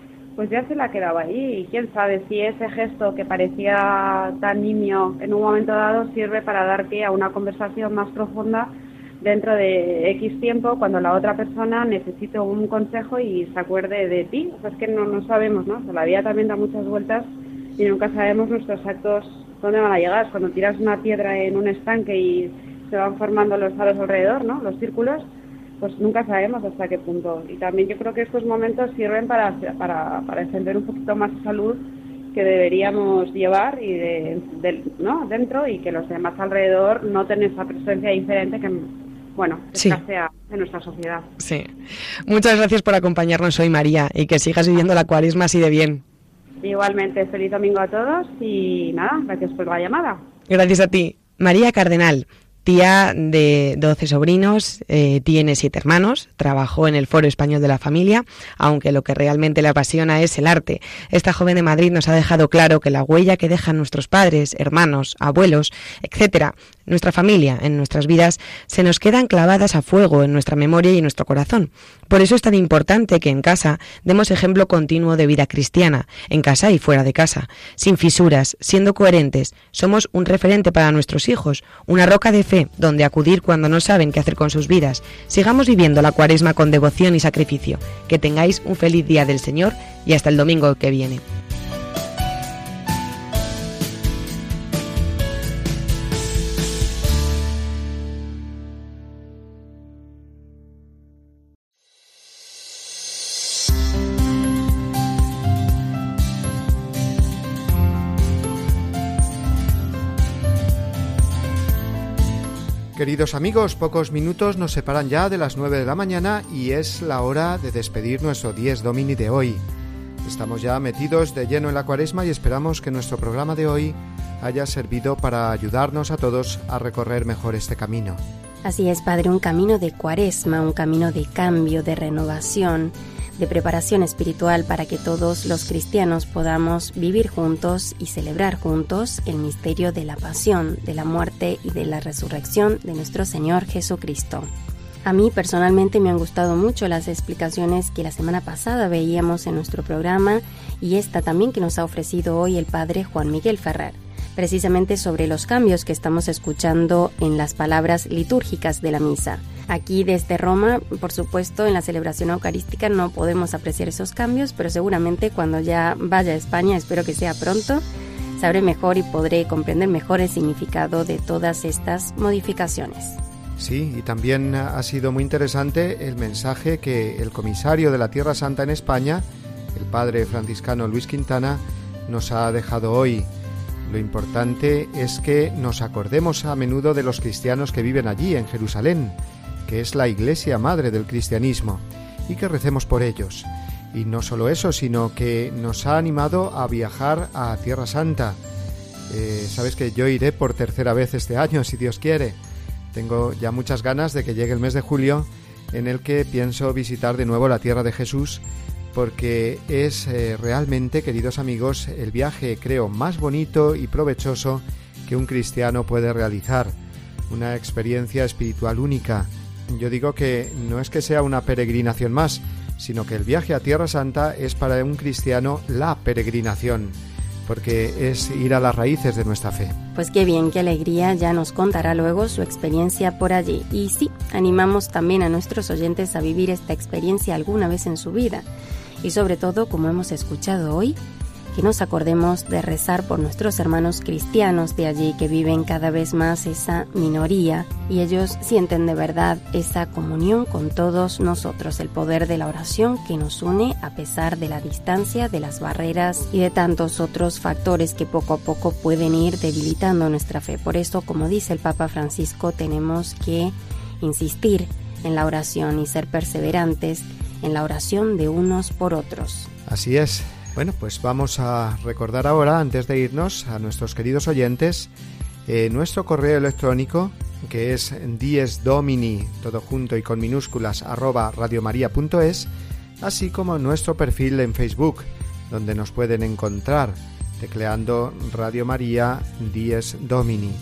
pues ya se la quedaba ahí. Y quién sabe si ese gesto que parecía tan niño en un momento dado sirve para dar pie a una conversación más profunda dentro de X tiempo cuando la otra persona necesite un consejo y se acuerde de ti. O sea, es que no, no sabemos, ¿no? la vida también da muchas vueltas y nunca sabemos nuestros actos dónde van a llegar. Cuando tiras una piedra en un estanque y se van formando los aros alrededor, ¿no? Los círculos, pues nunca sabemos hasta qué punto. Y también yo creo que estos momentos sirven para, para, para encender un poquito más de salud que deberíamos llevar y de, ¿no? dentro y que los demás alrededor no tengan esa presencia diferente que, bueno, escasea en nuestra sociedad. Sí. Muchas gracias por acompañarnos hoy, María, y que sigas viviendo la cuaresma así de bien. Igualmente, feliz domingo a todos y nada, gracias por la llamada. Gracias a ti. María Cardenal, Tía de 12 sobrinos, eh, tiene siete hermanos, trabajó en el Foro Español de la Familia, aunque lo que realmente le apasiona es el arte. Esta joven de Madrid nos ha dejado claro que la huella que dejan nuestros padres, hermanos, abuelos, etcétera, nuestra familia, en nuestras vidas, se nos quedan clavadas a fuego en nuestra memoria y en nuestro corazón. Por eso es tan importante que en casa demos ejemplo continuo de vida cristiana, en casa y fuera de casa, sin fisuras, siendo coherentes. Somos un referente para nuestros hijos, una roca de fe donde acudir cuando no saben qué hacer con sus vidas. Sigamos viviendo la cuaresma con devoción y sacrificio. Que tengáis un feliz día del Señor y hasta el domingo que viene. Queridos amigos, pocos minutos nos separan ya de las 9 de la mañana y es la hora de despedir nuestro 10 Domini de hoy. Estamos ya metidos de lleno en la cuaresma y esperamos que nuestro programa de hoy haya servido para ayudarnos a todos a recorrer mejor este camino. Así es, Padre, un camino de cuaresma, un camino de cambio, de renovación, de preparación espiritual para que todos los cristianos podamos vivir juntos y celebrar juntos el misterio de la pasión, de la muerte y de la resurrección de nuestro Señor Jesucristo. A mí personalmente me han gustado mucho las explicaciones que la semana pasada veíamos en nuestro programa y esta también que nos ha ofrecido hoy el Padre Juan Miguel Ferrer precisamente sobre los cambios que estamos escuchando en las palabras litúrgicas de la misa. Aquí desde Roma, por supuesto, en la celebración eucarística no podemos apreciar esos cambios, pero seguramente cuando ya vaya a España, espero que sea pronto, sabré mejor y podré comprender mejor el significado de todas estas modificaciones. Sí, y también ha sido muy interesante el mensaje que el comisario de la Tierra Santa en España, el padre franciscano Luis Quintana, nos ha dejado hoy lo importante es que nos acordemos a menudo de los cristianos que viven allí, en Jerusalén, que es la iglesia madre del cristianismo, y que recemos por ellos. Y no solo eso, sino que nos ha animado a viajar a Tierra Santa. Eh, Sabes que yo iré por tercera vez este año, si Dios quiere. Tengo ya muchas ganas de que llegue el mes de julio, en el que pienso visitar de nuevo la tierra de Jesús porque es eh, realmente, queridos amigos, el viaje, creo, más bonito y provechoso que un cristiano puede realizar. Una experiencia espiritual única, yo digo que no es que sea una peregrinación más, sino que el viaje a Tierra Santa es para un cristiano la peregrinación, porque es ir a las raíces de nuestra fe. Pues qué bien, qué alegría, ya nos contará luego su experiencia por allí. Y sí, animamos también a nuestros oyentes a vivir esta experiencia alguna vez en su vida. Y sobre todo, como hemos escuchado hoy, que nos acordemos de rezar por nuestros hermanos cristianos de allí que viven cada vez más esa minoría y ellos sienten de verdad esa comunión con todos nosotros, el poder de la oración que nos une a pesar de la distancia, de las barreras y de tantos otros factores que poco a poco pueden ir debilitando nuestra fe. Por eso, como dice el Papa Francisco, tenemos que insistir en la oración y ser perseverantes en la oración de unos por otros. Así es. Bueno, pues vamos a recordar ahora, antes de irnos, a nuestros queridos oyentes, eh, nuestro correo electrónico, que es diesdomini, todo junto y con minúsculas, arroba radiomaria.es, así como nuestro perfil en Facebook, donde nos pueden encontrar tecleando Radio María Dies Domini.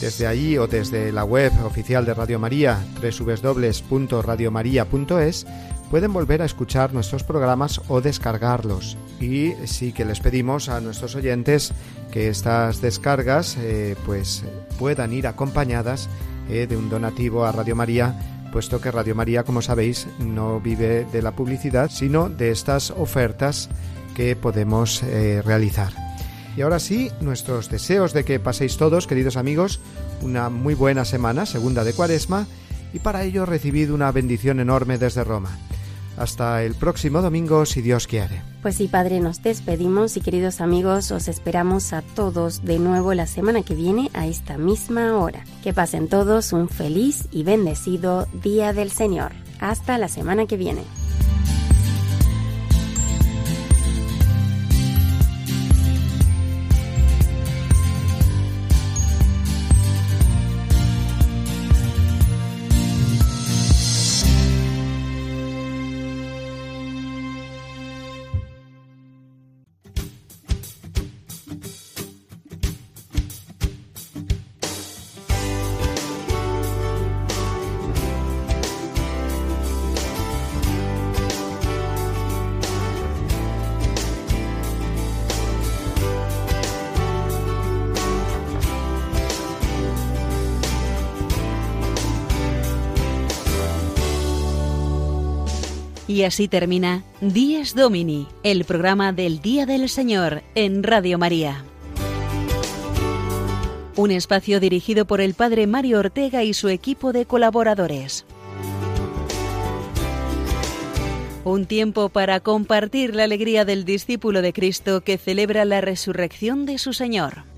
Desde allí o desde la web oficial de Radio María, www.radiomaria.es, pueden volver a escuchar nuestros programas o descargarlos. Y sí que les pedimos a nuestros oyentes que estas descargas eh, pues puedan ir acompañadas eh, de un donativo a Radio María, puesto que Radio María, como sabéis, no vive de la publicidad, sino de estas ofertas que podemos eh, realizar. Y ahora sí, nuestros deseos de que paséis todos, queridos amigos, una muy buena semana, segunda de Cuaresma, y para ello recibid una bendición enorme desde Roma. Hasta el próximo domingo, si Dios quiere. Pues sí, Padre, nos despedimos y queridos amigos, os esperamos a todos de nuevo la semana que viene a esta misma hora. Que pasen todos un feliz y bendecido Día del Señor. Hasta la semana que viene. Y así termina Días Domini, el programa del Día del Señor en Radio María. Un espacio dirigido por el Padre Mario Ortega y su equipo de colaboradores. Un tiempo para compartir la alegría del discípulo de Cristo que celebra la resurrección de su Señor.